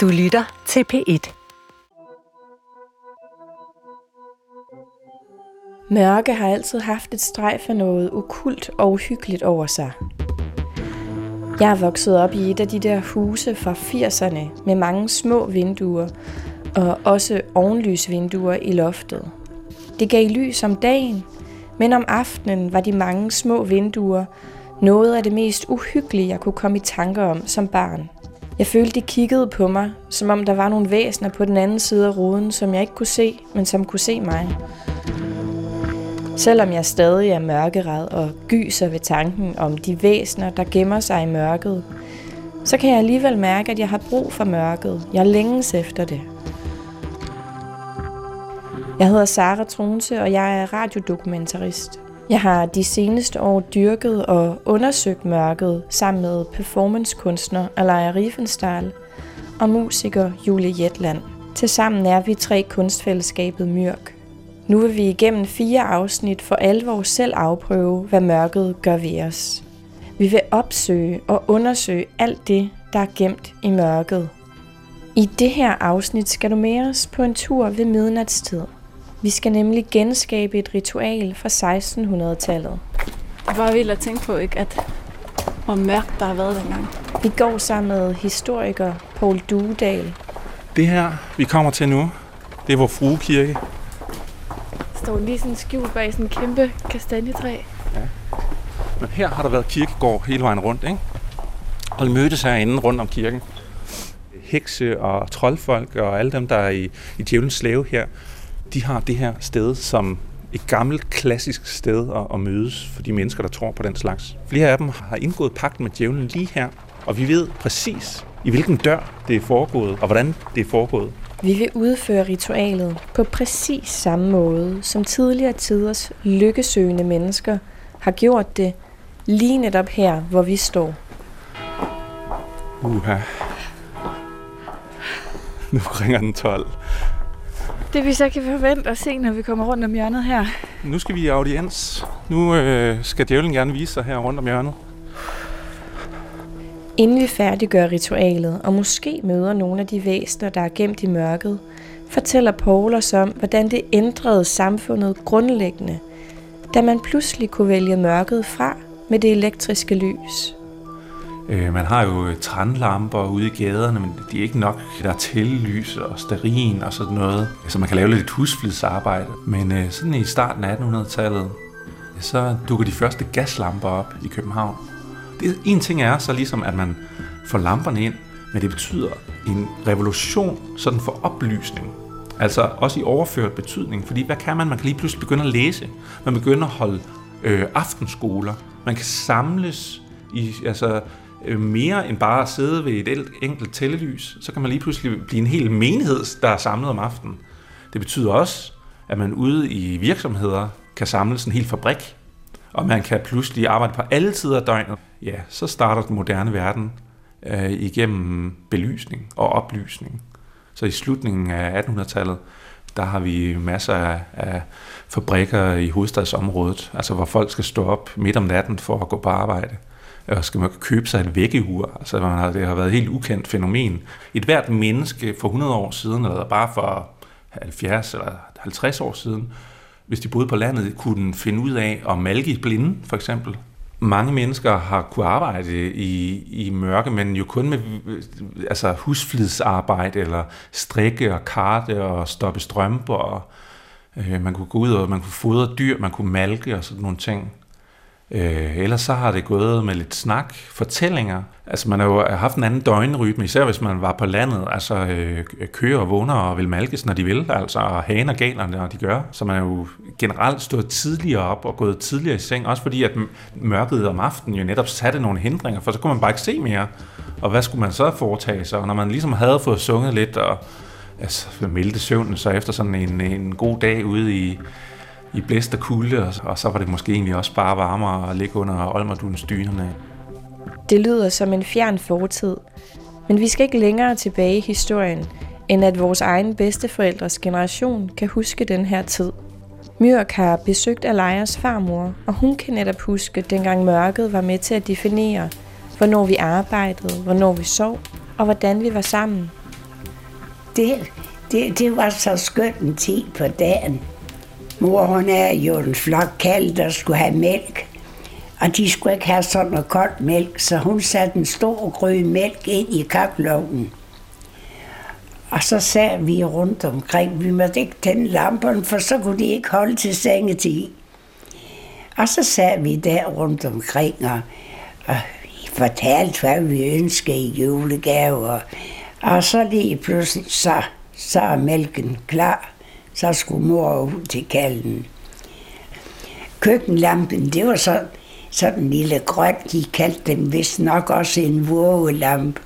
Du lytter til P1. Mørke har altid haft et strejf af noget okult og uhyggeligt over sig. Jeg er vokset op i et af de der huse fra 80'erne med mange små vinduer og også ovenlysvinduer i loftet. Det gav lys om dagen, men om aftenen var de mange små vinduer noget af det mest uhyggelige, jeg kunne komme i tanker om som barn. Jeg følte, de kiggede på mig, som om der var nogle væsener på den anden side af ruden, som jeg ikke kunne se, men som kunne se mig. Selvom jeg stadig er mørkeret og gyser ved tanken om de væsener, der gemmer sig i mørket, så kan jeg alligevel mærke, at jeg har brug for mørket. Jeg længes efter det. Jeg hedder Sara Trunse, og jeg er radiodokumentarist. Jeg har de seneste år dyrket og undersøgt mørket sammen med performancekunstner Alaya Riefenstahl og musiker Julie Jetland. Tilsammen er vi tre kunstfællesskabet Myrk. Nu vil vi igennem fire afsnit for alvor selv afprøve, hvad mørket gør ved os. Vi vil opsøge og undersøge alt det, der er gemt i mørket. I det her afsnit skal du med os på en tur ved midnatstid – vi skal nemlig genskabe et ritual fra 1600-tallet. Det var vildt at tænke på, ikke, at hvor mørkt der har været dengang. Vi går sammen med historiker Paul Duedal. Det her, vi kommer til nu, det er vores fruekirke. Der står lige sådan skjult bag sådan en kæmpe kastanjetræ. Ja. Men her har der været kirkegård hele vejen rundt, ikke? Og vi mødtes herinde rundt om kirken. Hekse og troldfolk og alle dem, der er i, i djævelens slave her, de har det her sted som et gammelt, klassisk sted at, at mødes for de mennesker, der tror på den slags. Flere af dem har indgået pagt med djævlen lige her, og vi ved præcis, i hvilken dør det er foregået, og hvordan det er foregået. Vi vil udføre ritualet på præcis samme måde, som tidligere tiders lykkesøgende mennesker har gjort det lige netop her, hvor vi står. Uha. Nu ringer den 12 det vi så kan forvente at se, når vi kommer rundt om hjørnet her. Nu skal vi i audiens. Nu øh, skal djævlen gerne vise sig her rundt om hjørnet. Inden vi færdiggør ritualet, og måske møder nogle af de væsener, der er gemt i mørket, fortæller Paul os om, hvordan det ændrede samfundet grundlæggende, da man pludselig kunne vælge mørket fra med det elektriske lys. Øh, man har jo øh, trænlamper ude i gaderne, men de er ikke nok. Der er tællys og sterin og sådan noget, så man kan lave lidt husflidsarbejde. Men øh, sådan i starten af 1800-tallet, så dukker de første gaslamper op i København. Det, en ting er så ligesom, at man får lamperne ind, men det betyder en revolution sådan for oplysning. Altså også i overført betydning, fordi hvad kan man? Man kan lige pludselig begynde at læse. Man begynder at holde øh, aftenskoler. Man kan samles i, altså, Øh, mere end bare at sidde ved et enkelt tællelys, så kan man lige pludselig blive en hel menighed, der er samlet om aftenen. Det betyder også, at man ude i virksomheder kan samle en hel fabrik, og man kan pludselig arbejde på alle tider af døgnet. Ja, så starter den moderne verden øh, igennem belysning og oplysning. Så i slutningen af 1800-tallet, der har vi masser af, af fabrikker i hovedstadsområdet, altså hvor folk skal stå op midt om natten for at gå på arbejde og skal man købe sig et vækkeur. Altså, man har, det har været et helt ukendt fænomen. Et hvert menneske for 100 år siden, eller bare for 70 eller 50 år siden, hvis de boede på landet, kunne finde ud af at malke blinde, for eksempel. Mange mennesker har kunne arbejde i, i mørke, men jo kun med altså husflidsarbejde, eller strikke og karte og stoppe strømper. Og, øh, man kunne gå ud og man kunne fodre dyr, man kunne malke og sådan nogle ting. Øh, ellers så har det gået med lidt snak, fortællinger. Altså man har jo haft en anden døgnrytme, især hvis man var på landet. Altså øh, køer og vågner og vil malkes, når de vil. Altså og haner galer, når de gør. Så man har jo generelt stået tidligere op og gået tidligere i seng. Også fordi at mørket om aftenen jo netop satte nogle hindringer, for så kunne man bare ikke se mere. Og hvad skulle man så foretage sig? Og når man ligesom havde fået sunget lidt og altså, meldte søvnen så efter sådan en, en god dag ude i, i blæst og kulde, og, og så var det måske egentlig også bare varmere at ligge under Olmerduns dynerne. Det lyder som en fjern fortid, men vi skal ikke længere tilbage i historien, end at vores egen bedsteforældres generation kan huske den her tid. Myrk har besøgt Alejers farmor, og hun kan netop huske, dengang mørket var med til at definere, hvornår vi arbejdede, hvornår vi sov, og hvordan vi var sammen. det, det, det var så skønt en tid på dagen. Mor, hun er jo en flok kald, der skulle have mælk. Og de skulle ikke have sådan noget koldt mælk, så hun satte en stor gryde mælk ind i kaploven. Og så sad vi rundt omkring. Vi måtte ikke tænde lamperne, for så kunne de ikke holde til sengetid. Og så sad vi der rundt omkring og, og fortalte, hvad vi ønskede i julegaver. Og så lige pludselig, så, så er mælken klar. Så skulle mor ud til kalden. Køkkenlampen, det var så, sådan en lille grøn, de kaldte den vist nok også en vågelamp.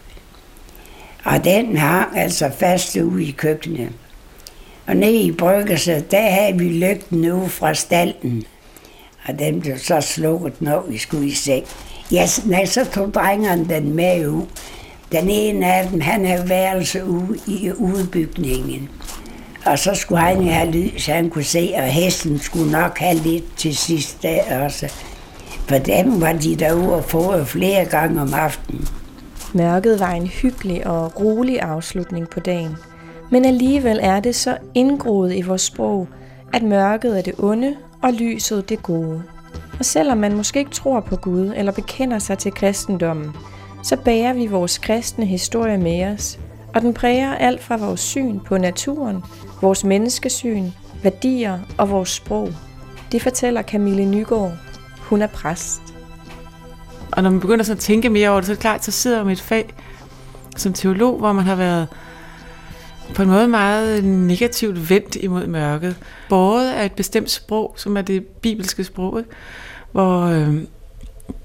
Og den hang altså fast ude i køkkenet. Og nede i bryggerset, der havde vi lygten ude fra stallen. Og den blev så slukket, når vi skulle i seng. Ja, nej, så tog drengerne den med ud. Den ene af dem, han havde værelse ude i udbygningen. Og så skulle han have lyd, så han kunne se, og hesten skulle nok have lidt til sidst der også. For dem var de derude og få flere gange om aftenen. Mørket var en hyggelig og rolig afslutning på dagen. Men alligevel er det så indgroet i vores sprog, at mørket er det onde og lyset det gode. Og selvom man måske ikke tror på Gud eller bekender sig til kristendommen, så bærer vi vores kristne historie med os, og den præger alt fra vores syn på naturen, vores menneskesyn, værdier og vores sprog. Det fortæller Camille Nygaard. Hun er præst. Og når man begynder så at tænke mere over det, så er det klart, så sidder man i et fag som teolog, hvor man har været på en måde meget negativt vendt imod mørket. Både af et bestemt sprog, som er det bibelske sprog, hvor øh,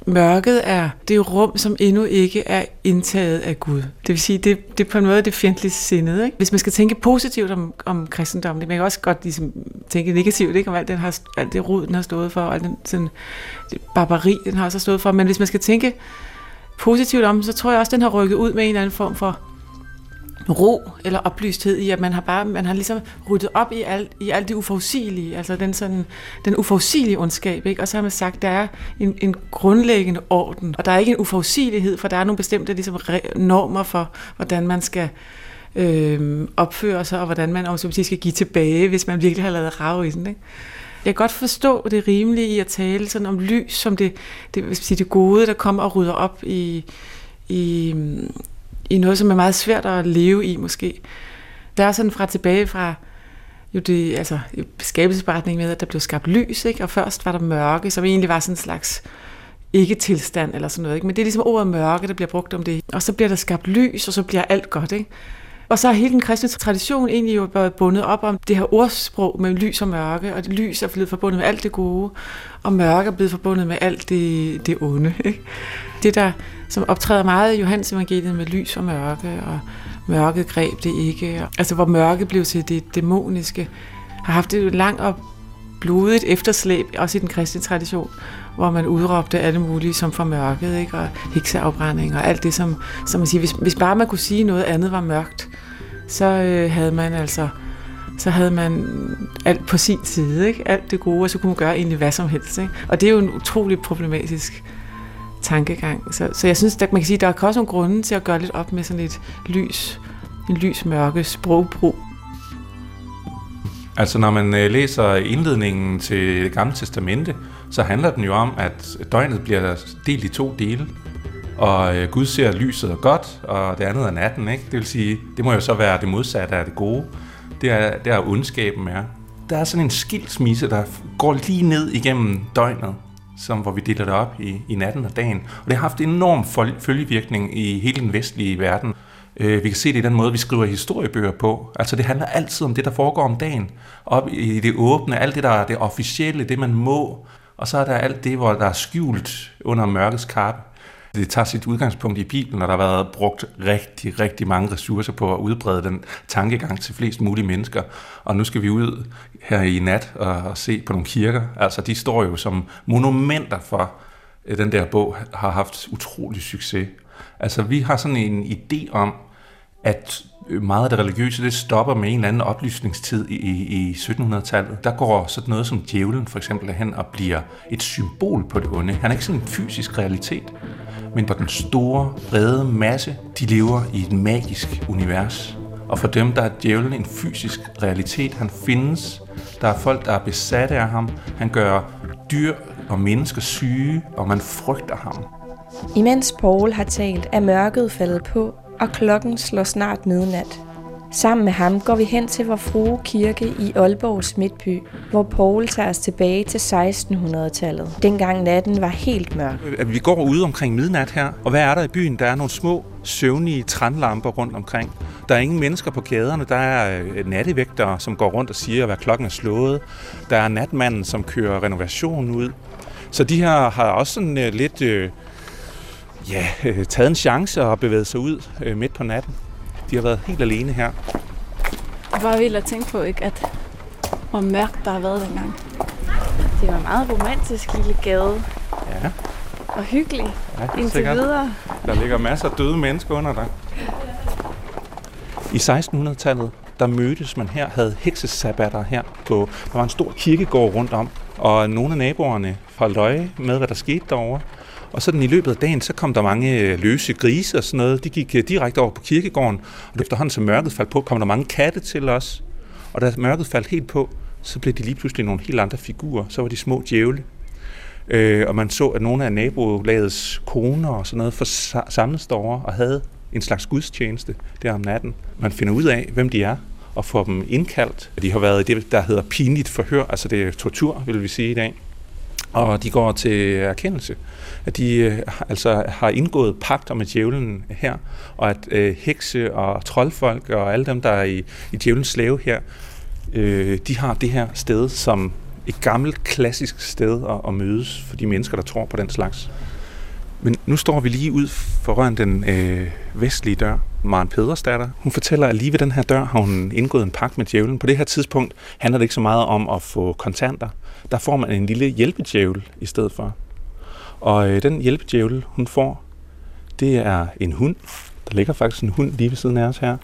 mørket er det rum, som endnu ikke er indtaget af Gud. Det vil sige, det, det er på en måde det fjendtlige sindet. Ikke? Hvis man skal tænke positivt om, om kristendommen, man kan også godt ligesom, tænke negativt ikke? om alt, den har, alt det rod, den har stået for, og alt den sådan, det barbari, den har så stået for. Men hvis man skal tænke positivt om, så tror jeg også, den har rykket ud med en eller anden form for ro eller oplysthed i, at man har bare man har ligesom ryddet op i alt, i alt det uforudsigelige, altså den, sådan, den uforudsigelige ondskab, ikke? og så har man sagt, der er en, en grundlæggende orden, og der er ikke en uforudsigelighed, for der er nogle bestemte ligesom, normer for, hvordan man skal øh, opføre sig, og hvordan man også skal give tilbage, hvis man virkelig har lavet rave i den. Ikke? Jeg kan godt forstå det rimelige i at tale sådan om lys, som det, det, sige, det gode, der kommer og rydder op i, i, i noget, som er meget svært at leve i måske. Der er sådan fra tilbage fra jo det, altså, skabelsesberetning med, at der blev skabt lys, ikke? og først var der mørke, som egentlig var sådan en slags ikke-tilstand eller sådan noget. Ikke? Men det er ligesom ordet mørke, der bliver brugt om det. Og så bliver der skabt lys, og så bliver alt godt. Ikke? Og så har hele den kristne tradition egentlig jo været bundet op om det her ordsprog med lys og mørke, og lys er blevet forbundet med alt det gode, og mørke er blevet forbundet med alt det, det onde. Ikke? Det der, som optræder meget i Johannes evangeliet med lys og mørke, og mørket greb det ikke, altså hvor mørke blev til det dæmoniske, har haft et langt og blodigt efterslæb, også i den kristne tradition, hvor man udråbte alle mulige som for mørket, ikke? og hekseafbrænding og alt det, som, som man siger, hvis, hvis bare man kunne sige noget andet var mørkt, så øh, havde man altså så havde man alt på sin side, ikke? alt det gode, og så kunne man gøre egentlig hvad som helst. Ikke? Og det er jo en utrolig problematisk tankegang. Så, så jeg synes, at man kan sige, at der er også nogle grunde til at gøre lidt op med sådan et lys, en lys-mørke sprogbrug. Altså når man øh, læser indledningen til det gamle testamente, så handler den jo om, at døgnet bliver delt i to dele. Og øh, Gud ser lyset er godt, og det andet er natten. Ikke? Det vil sige, det må jo så være det modsatte af det gode. Det er, der ondskaben er. Der er sådan en skilsmisse, der går lige ned igennem døgnet, som, hvor vi deler det op i, i natten og dagen. Og det har haft enorm følgevirkning i hele den vestlige verden. Øh, vi kan se det i den måde, vi skriver historiebøger på. Altså det handler altid om det, der foregår om dagen. Op i det åbne, alt det, der er det officielle, det man må. Og så er der alt det, hvor der er skjult under mørkets kappe. Det tager sit udgangspunkt i Bibelen, og der har været brugt rigtig, rigtig mange ressourcer på at udbrede den tankegang til flest mulige mennesker. Og nu skal vi ud her i nat og, og se på nogle kirker. Altså, de står jo som monumenter for, at den der bog har haft utrolig succes. Altså, vi har sådan en idé om, at øh, meget af det religiøse, det stopper med en eller anden oplysningstid i, i 1700-tallet. Der går sådan noget som djævlen for eksempel hen og bliver et symbol på det onde. Han er ikke sådan en fysisk realitet, men for den store, brede masse, de lever i et magisk univers. Og for dem, der er djævlen en fysisk realitet. Han findes. Der er folk, der er besatte af ham. Han gør dyr og mennesker syge, og man frygter ham. Imens Paul har talt, er mørket faldet på, og klokken slår snart midnat. Sammen med ham går vi hen til vor frue kirke i Aalborgs Midtby, hvor Paul tager os tilbage til 1600-tallet. Dengang natten var helt mørk. Øh, vi går ude omkring midnat her, og hvad er der i byen? Der er nogle små, søvnige trænlamper rundt omkring. Der er ingen mennesker på gaderne. Der er øh, nattevægtere, som går rundt og siger, hvad klokken er slået. Der er natmanden, som kører renovationen ud. Så de her har også sådan øh, lidt ja, taget en chance og bevæget sig ud midt på natten. De har været helt alene her. Det var vildt at tænke på, ikke, at hvor mørkt der har været dengang. Det var meget romantisk lille gade. Ja, Og hyggelig ja indtil sikkert. videre. Der ligger masser af døde mennesker under dig. I 1600-tallet, der mødtes man her, havde heksesabbater her. På, der var en stor kirkegård rundt om, og nogle af naboerne holdt øje med, hvad der skete derovre. Og sådan i løbet af dagen, så kom der mange øh, løse grise og sådan noget. De gik øh, direkte over på kirkegården, og efterhånden, som mørket faldt på, kom der mange katte til os. Og da mørket faldt helt på, så blev de lige pludselig nogle helt andre figurer. Så var de små djævle. Øh, og man så, at nogle af nabolagets koner og sådan noget forsa- samledes derovre og havde en slags gudstjeneste der om natten. Man finder ud af, hvem de er, og får dem indkaldt. De har været i det, der hedder pinligt forhør, altså det er tortur, vil vi sige i dag. Og de går til erkendelse, at de øh, altså har indgået pagt med djævlen her, og at øh, hekse og troldfolk og alle dem, der er i, i djævelens slave her, øh, de har det her sted som et gammelt, klassisk sted at, at mødes for de mennesker, der tror på den slags. Men nu står vi lige ud foran den øh, vestlige dør. Maren Pedersdatter, hun fortæller, at lige ved den her dør har hun indgået en pagt med djævlen. På det her tidspunkt handler det ikke så meget om at få kontanter. Der får man en lille hjælpedjævel i stedet for. Og øh, den hjælpedjævel, hun får, det er en hund. Der ligger faktisk en hund lige ved siden af os her.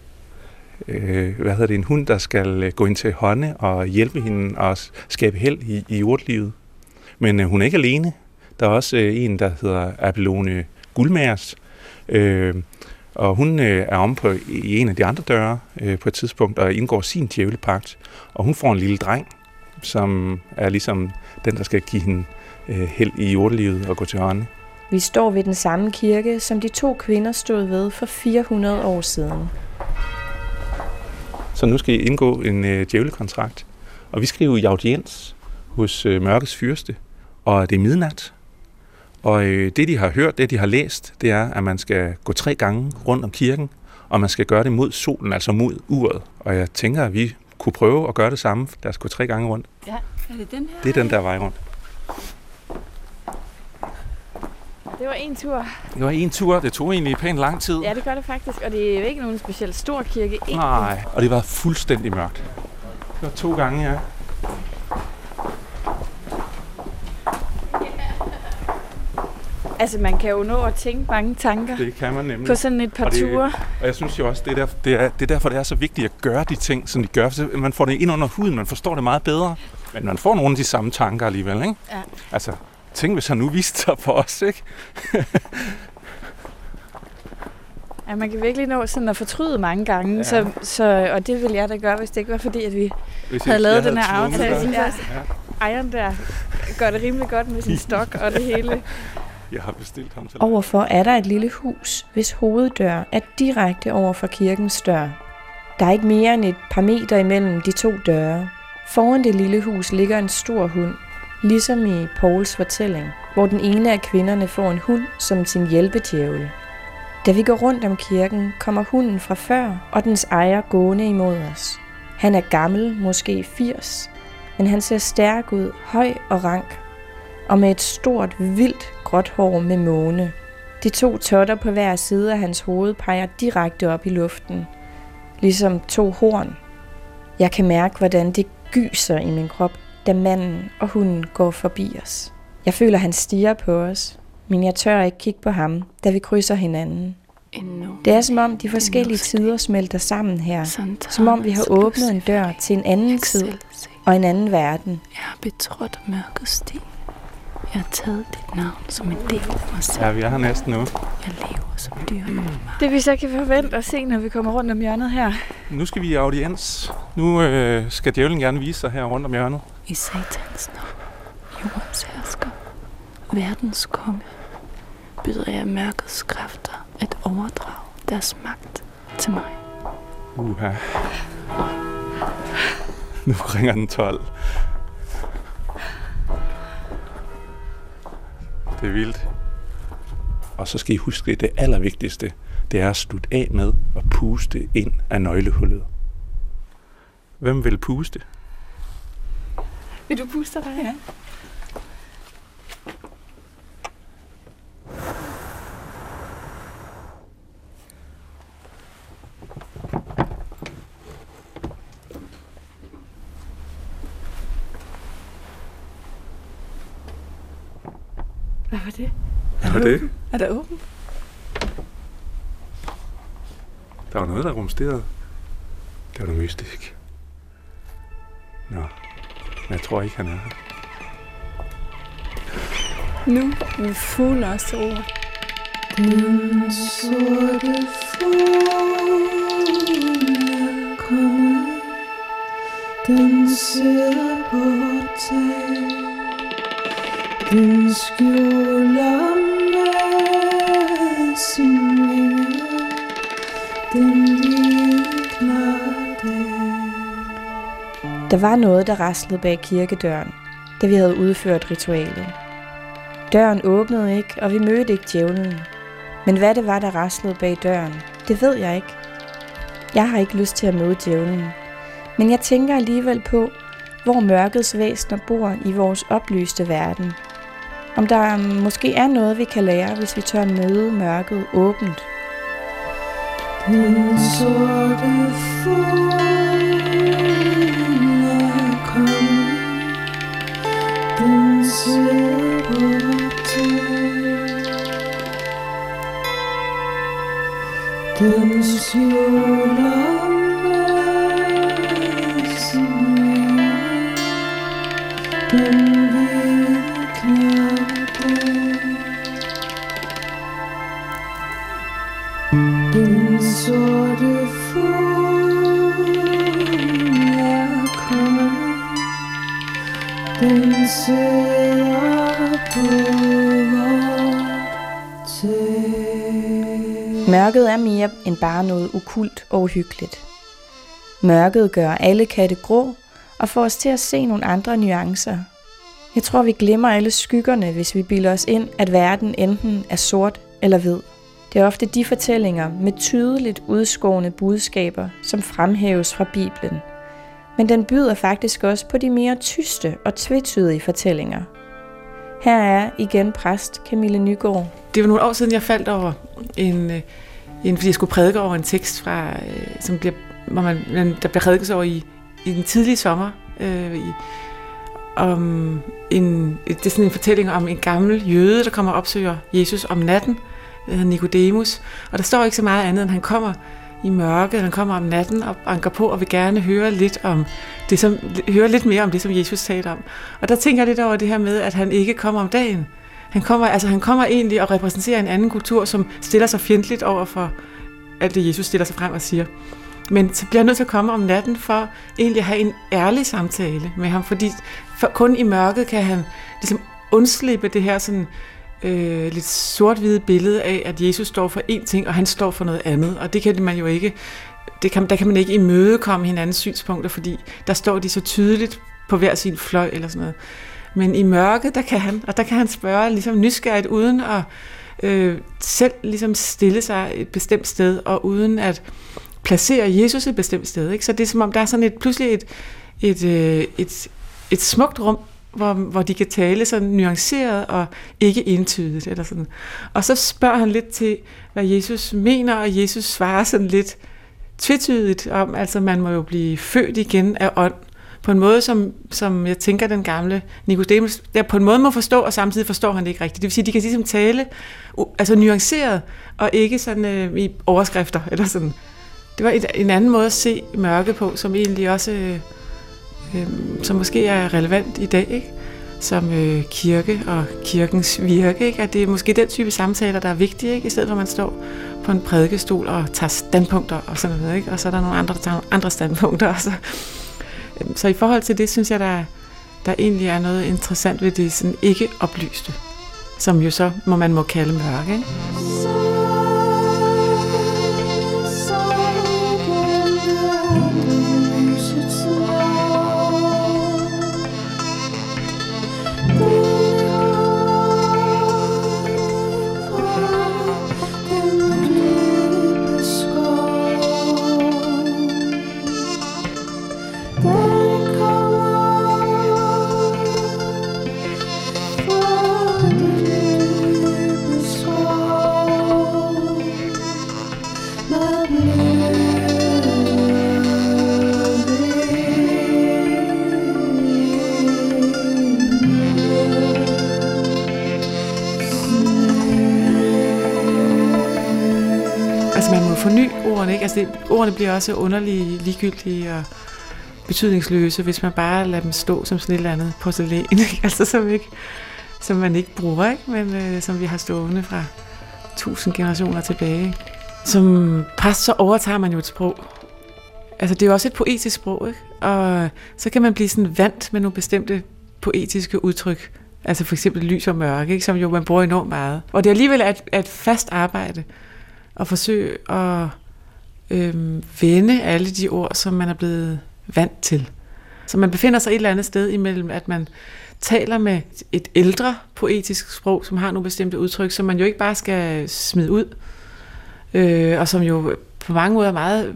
Øh, hvad hedder det? En hund, der skal øh, gå ind til hånde og hjælpe hende og skabe held i, i jordlivet. Men øh, hun er ikke alene. Der er også øh, en, der hedder Abelone Guldmærs, Øh, og hun øh, er om på i en af de andre døre øh, på et tidspunkt og indgår sin djævlepagt. Og hun får en lille dreng, som er ligesom den, der skal give hende øh, held i jordlivet og gå til hånde. Vi står ved den samme kirke, som de to kvinder stod ved for 400 år siden. Så nu skal I indgå en øh, djævlekontrakt. Og vi jo i audiens hos øh, Mørkets Fyrste, og det er midnat. Og øh, det, de har hørt, det de har læst, det er, at man skal gå tre gange rundt om kirken, og man skal gøre det mod solen, altså mod uret. Og jeg tænker, at vi kunne prøve at gøre det samme. Lad os gå tre gange rundt. Ja, er det den her? Det er den der vej rundt. Det var en tur. Det var en tur. Det tog egentlig pænt lang tid. Ja, det gør det faktisk. Og det er jo ikke nogen specielt stor kirke. egentlig. Nej, og det var fuldstændig mørkt. Det var to gange, ja. Altså, man kan jo nå at tænke mange tanker Det kan man nemlig. på sådan et par Og det- ture. Og jeg synes jo også, det er, der, det, er, det er derfor, det er så vigtigt at gøre de ting, som de gør. Så man får det ind under huden, man forstår det meget bedre. Men man får nogle af de samme tanker alligevel, ikke? Ja. Altså, tænk, hvis han nu viste sig for os, ikke? Ja, man kan virkelig nå sådan at fortryde mange gange. Ja. Ja. Så, så, og det ville jeg da gøre, hvis det ikke var fordi, at vi Hvis havde lavet den her aftale. jeg, Ja. Ejeren der gør det rimelig godt med sin stok og det hele. Jeg har bestilt ham til Overfor er der et lille hus, hvis hoveddør er direkte over for kirkens dør. Der er ikke mere end et par meter imellem de to døre. Foran det lille hus ligger en stor hund, ligesom i Pauls fortælling, hvor den ene af kvinderne får en hund som sin hjælpedjævel. Da vi går rundt om kirken, kommer hunden fra før, og dens ejer gående imod os. Han er gammel, måske 80, men han ser stærk ud, høj og rank, og med et stort, vildt gråt hår med måne. De to totter på hver side af hans hoved peger direkte op i luften, ligesom to horn. Jeg kan mærke, hvordan det gyser i min krop, da manden og hunden går forbi os. Jeg føler, han stiger på os, men jeg tør ikke kigge på ham, da vi krydser hinanden. Det er som om de forskellige tider smelter sammen her, som om vi har åbnet en dør til en anden tid og en anden verden. Jeg har betrådt mørkets. Jeg har taget dit navn som en del af mig selv. Ja, vi er her næsten nu. Jeg lever som dyr. Det vi så kan forvente at se, når vi kommer rundt om hjørnet her. Nu skal vi i audiens. Nu øh, skal djævlen gerne vise sig her rundt om hjørnet. I satans navn, jordens hersker, verdens konge, byder jeg mørkets kræfter at overdrage deres magt til mig. Uha. Nu ringer den 12. Det er vildt. Og så skal I huske, at det allervigtigste, det er at slutte af med at puste ind af nøglehullet. Hvem vil puste? Vil du puste dig? Ja. Hvad var det? Hvad var det? Er der åben? Der var noget, der rumsterede. Det var noget mystisk. Nå, men jeg tror ikke, han er her. Nu er os til ord. Den sorte fugl er kommet. Den sidder på tag. Den skjuler med sin. Den. Der var noget, der raslede bag kirkedøren, da vi havde udført ritualet. Døren åbnede ikke, og vi mødte ikke djævlen. Men hvad det var, der raslede bag døren, det ved jeg ikke. Jeg har ikke lyst til at møde djævlen. Men jeg tænker alligevel på, hvor mørkets væsener bor i vores oplyste verden. Om der måske er noget, vi kan lære, hvis vi tør møde mørket åbent. Den sorte fugl er kommet. Den sidder på tag. Den skjuler Mørket er mere end bare noget ukult og uhyggeligt. Mørket gør alle katte grå og får os til at se nogle andre nuancer. Jeg tror, vi glemmer alle skyggerne, hvis vi bilder os ind, at verden enten er sort eller hvid. Det er ofte de fortællinger med tydeligt udskårende budskaber, som fremhæves fra Bibelen. Men den byder faktisk også på de mere tyste og tvetydige fortællinger. Her er igen præst Camille Nygaard. Det var nogle år siden, jeg faldt over en, øh, end fordi jeg skulle prædike over en tekst, fra, øh, som bliver, hvor man, man- der bliver prædikes over i, i den tidlige sommer. Øh, i, om en, det er sådan en fortælling om en gammel jøde, der kommer og opsøger Jesus om natten, Det hedder Nicodemus. Og der står ikke så meget andet, end han kommer i mørke, han kommer om natten og anker på og vil gerne høre lidt om det, som, høre lidt mere om det, som Jesus talte om. Og der tænker jeg lidt over det her med, at han ikke kommer om dagen. Han kommer, altså han kommer egentlig og repræsenterer en anden kultur, som stiller sig fjendtligt over for alt det, Jesus stiller sig frem og siger. Men så bliver han nødt til at komme om natten for egentlig at have en ærlig samtale med ham, fordi for, kun i mørket kan han ligesom undslippe det her sådan øh, lidt sort-hvide billede af, at Jesus står for én ting, og han står for noget andet. Og det kan man jo ikke, det kan, der kan man ikke imødekomme hinandens synspunkter, fordi der står de så tydeligt på hver sin fløj eller sådan noget. Men i mørket, der kan han, og der kan han spørge ligesom nysgerrigt, uden at øh, selv ligesom stille sig et bestemt sted, og uden at placere Jesus et bestemt sted. Ikke? Så det er som om, der er sådan et, pludselig et, et, et, et, et smukt rum, hvor, hvor de kan tale sådan nuanceret og ikke entydigt. Eller sådan. Og så spørger han lidt til, hvad Jesus mener, og Jesus svarer sådan lidt tvetydigt om, altså man må jo blive født igen af ånd, på en måde, som, som jeg tænker, den gamle Nicodemus, der på en måde må forstå, og samtidig forstår han det ikke rigtigt. Det vil sige, de kan ligesom tale altså nuanceret, og ikke sådan øh, i overskrifter, eller sådan. Det var et, en anden måde at se mørke på, som egentlig også, øh, øh, som måske er relevant i dag, ikke? som øh, kirke og kirkens virke. Ikke? At det er måske den type samtaler, der er vigtige, ikke? i stedet for at man står på en prædikestol og tager standpunkter og sådan noget. Ikke? Og så er der nogle andre, der tager andre standpunkter. Og så, Øhm, så i forhold til det, synes jeg, der, der egentlig er noget interessant ved det sådan ikke oplyste, som jo så må man må kalde mørke. Ikke? Ordene bliver også underlige, ligegyldige og betydningsløse, hvis man bare lader dem stå som sådan et eller andet porcelæn, ikke? Altså som, ikke, som man ikke bruger, ikke? Men øh, som vi har stående fra tusind generationer tilbage. Som præst, så overtager man jo et sprog. Altså det er jo også et poetisk sprog, ikke? Og så kan man blive sådan vant med nogle bestemte poetiske udtryk. Altså for eksempel lys og mørke, ikke? som jo man bruger enormt meget. Og det er alligevel et, et fast arbejde at forsøge at øhm, vende alle de ord, som man er blevet vant til. Så man befinder sig et eller andet sted imellem, at man taler med et ældre poetisk sprog, som har nogle bestemte udtryk, som man jo ikke bare skal smide ud, øh, og som jo på mange måder er meget,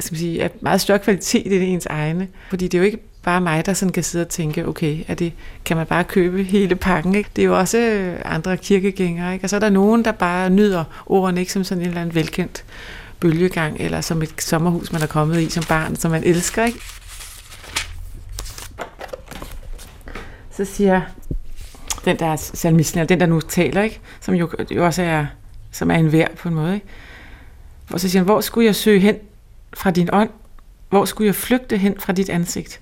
skal man sige, er meget større kvalitet i ens egne. Fordi det er jo ikke bare mig, der sådan kan sidde og tænke, okay, er det, kan man bare købe hele pakken? Ikke? Det er jo også øh, andre kirkegængere, ikke? og så er der nogen, der bare nyder ordene, ikke som sådan en eller anden velkendt bølgegang, eller som et sommerhus, man er kommet i som barn, som man elsker. Ikke? Så siger den der salmisten, eller den der nu taler, ikke? som jo, jo også er, som er en vær på en måde. Ikke? Og så siger han, hvor skulle jeg søge hen fra din ånd? Hvor skulle jeg flygte hen fra dit ansigt?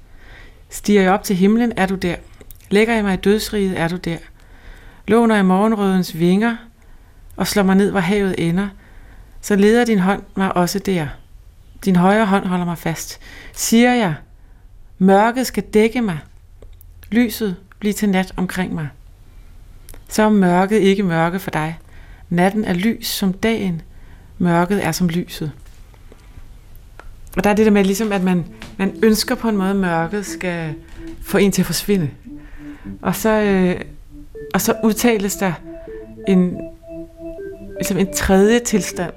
Stiger jeg op til himlen, er du der. Lægger jeg mig i dødsriget, er du der. Låner jeg morgenrødens vinger og slår mig ned, hvor havet ender, så leder din hånd mig også der. Din højre hånd holder mig fast. Siger jeg, mørket skal dække mig, lyset bliver til nat omkring mig. Så er mørket ikke mørke for dig. Natten er lys som dagen, mørket er som lyset. Og der er det der med, ligesom, at man, man ønsker på en måde, at mørket skal få en til at forsvinde. Og så, øh, og så udtales der en, ligesom en tredje tilstand,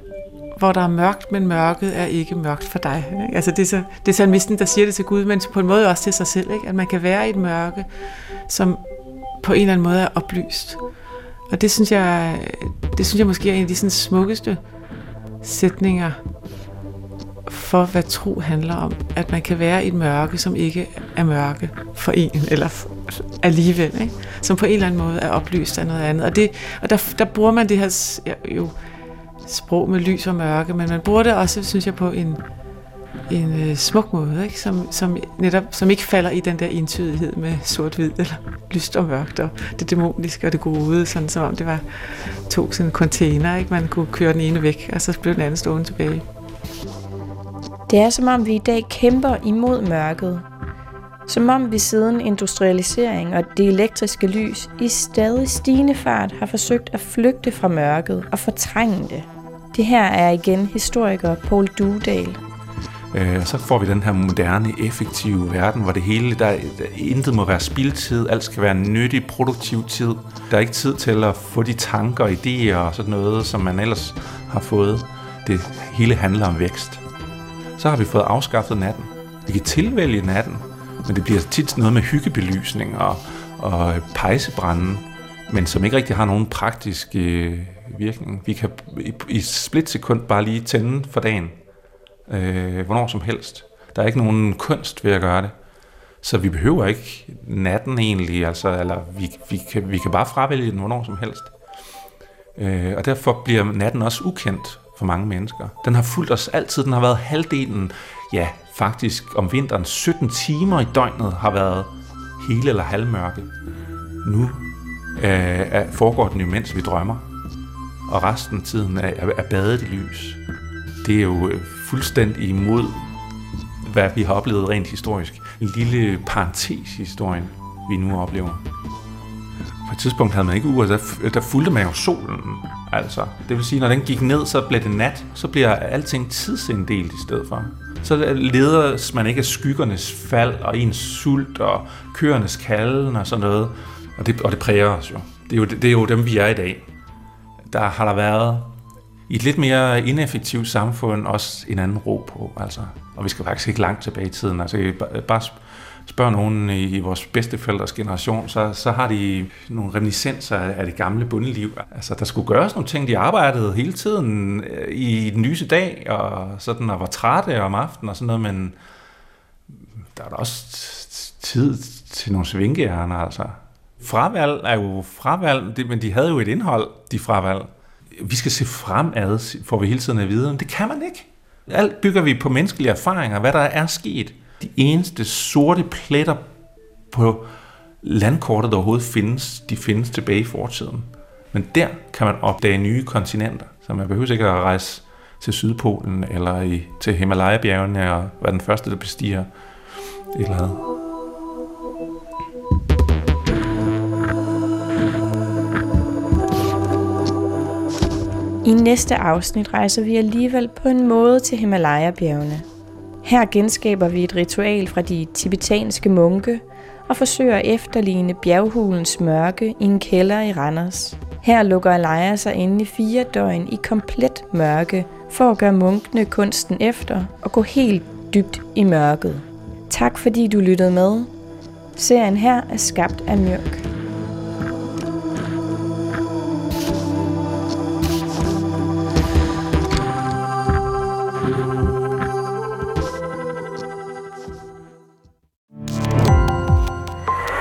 hvor der er mørkt, men mørket er ikke mørkt for dig. Ikke? Altså det er, så, det er salmisten, der siger det til Gud, men på en måde også til sig selv. Ikke? At man kan være i et mørke, som på en eller anden måde er oplyst. Og det synes jeg, det synes jeg måske er en af de sådan, smukkeste sætninger for, hvad tro handler om. At man kan være i et mørke, som ikke er mørke for en, eller alligevel, ikke? som på en eller anden måde er oplyst af noget andet. Og, det, og der, der bruger man det her jo, sprog med lys og mørke, men man bruger det også, synes jeg, på en, en øh, smuk måde, ikke? Som, som, netop, som ikke falder i den der entydighed med sort-hvid, eller lyst og mørkt, og det dæmoniske og det gode, sådan som om det var to sådan container, ikke? man kunne køre den ene væk, og så blev den anden stående tilbage. Det er som om vi i dag kæmper imod mørket. Som om vi siden industrialisering og det elektriske lys i stadig stigende fart har forsøgt at flygte fra mørket og fortrænge det. Det her er igen historiker Paul Dudal. Øh, og så får vi den her moderne, effektive verden, hvor det hele, der, der intet må være spildtid, alt skal være nyttig, produktiv tid. Der er ikke tid til at få de tanker, idéer og sådan noget, som man ellers har fået. Det hele handler om vækst. Så har vi fået afskaffet natten. Vi kan tilvælge natten, men det bliver tit noget med hyggebelysning og, og pejsebrænde, men som ikke rigtig har nogen praktisk øh, virkning. Vi kan i, i splitsekund bare lige tænde for dagen, øh, hvornår som helst. Der er ikke nogen kunst ved at gøre det. Så vi behøver ikke natten egentlig, altså, eller vi, vi, kan, vi kan bare fravælge den hvornår som helst. Øh, og derfor bliver natten også ukendt for mange mennesker. Den har fulgt os altid, den har været halvdelen, ja, faktisk om vinteren 17 timer i døgnet har været hele eller halvmørke. Nu øh, foregår den jo, mens vi drømmer. Og resten af tiden er, er, badet i lys. Det er jo øh, fuldstændig imod, hvad vi har oplevet rent historisk. En lille parentes i historien, vi nu oplever. På et tidspunkt havde man ikke uger, der, der fulgte man jo solen. Altså, det vil sige, når den gik ned, så blev det nat, så bliver alting tidsinddelt i stedet for. Så leder man ikke af skyggernes fald og ens sult og køernes kalden og sådan noget. Og det, og det præger os jo. Det er jo, det er jo dem, vi er i dag. Der har der været i et lidt mere ineffektivt samfund også en anden ro på. Altså. Og vi skal faktisk ikke langt tilbage i tiden. Altså, bare spørg nogen i vores bedsteforældres generation, så, så har de nogle reminiscenser af det gamle bundeliv. Altså, der skulle gøres nogle ting. De arbejdede hele tiden øh, i den lyse dag, og sådan, og var trætte om aftenen og sådan noget, men der er da også tid til nogle svinkehjerner, altså. Fravalg er jo fravalg, men de havde jo et indhold, de fravalg. Vi skal se fremad, får vi hele tiden at vide, men det kan man ikke. Alt bygger vi på menneskelige erfaringer, hvad der er sket. De eneste sorte pletter på landkortet, der overhovedet findes, de findes tilbage i fortiden. Men der kan man opdage nye kontinenter, så man behøver ikke at rejse til Sydpolen eller i, til Himalaya-bjergene og være den første, der bestiger et eller andet. I næste afsnit rejser vi alligevel på en måde til Himalaya-bjergene. Her genskaber vi et ritual fra de tibetanske munke og forsøger at efterligne bjerghulens mørke i en kælder i Randers. Her lukker Alaya sig inde i fire døgn i komplet mørke for at gøre munkene kunsten efter og gå helt dybt i mørket. Tak fordi du lyttede med. Serien her er skabt af Mørk.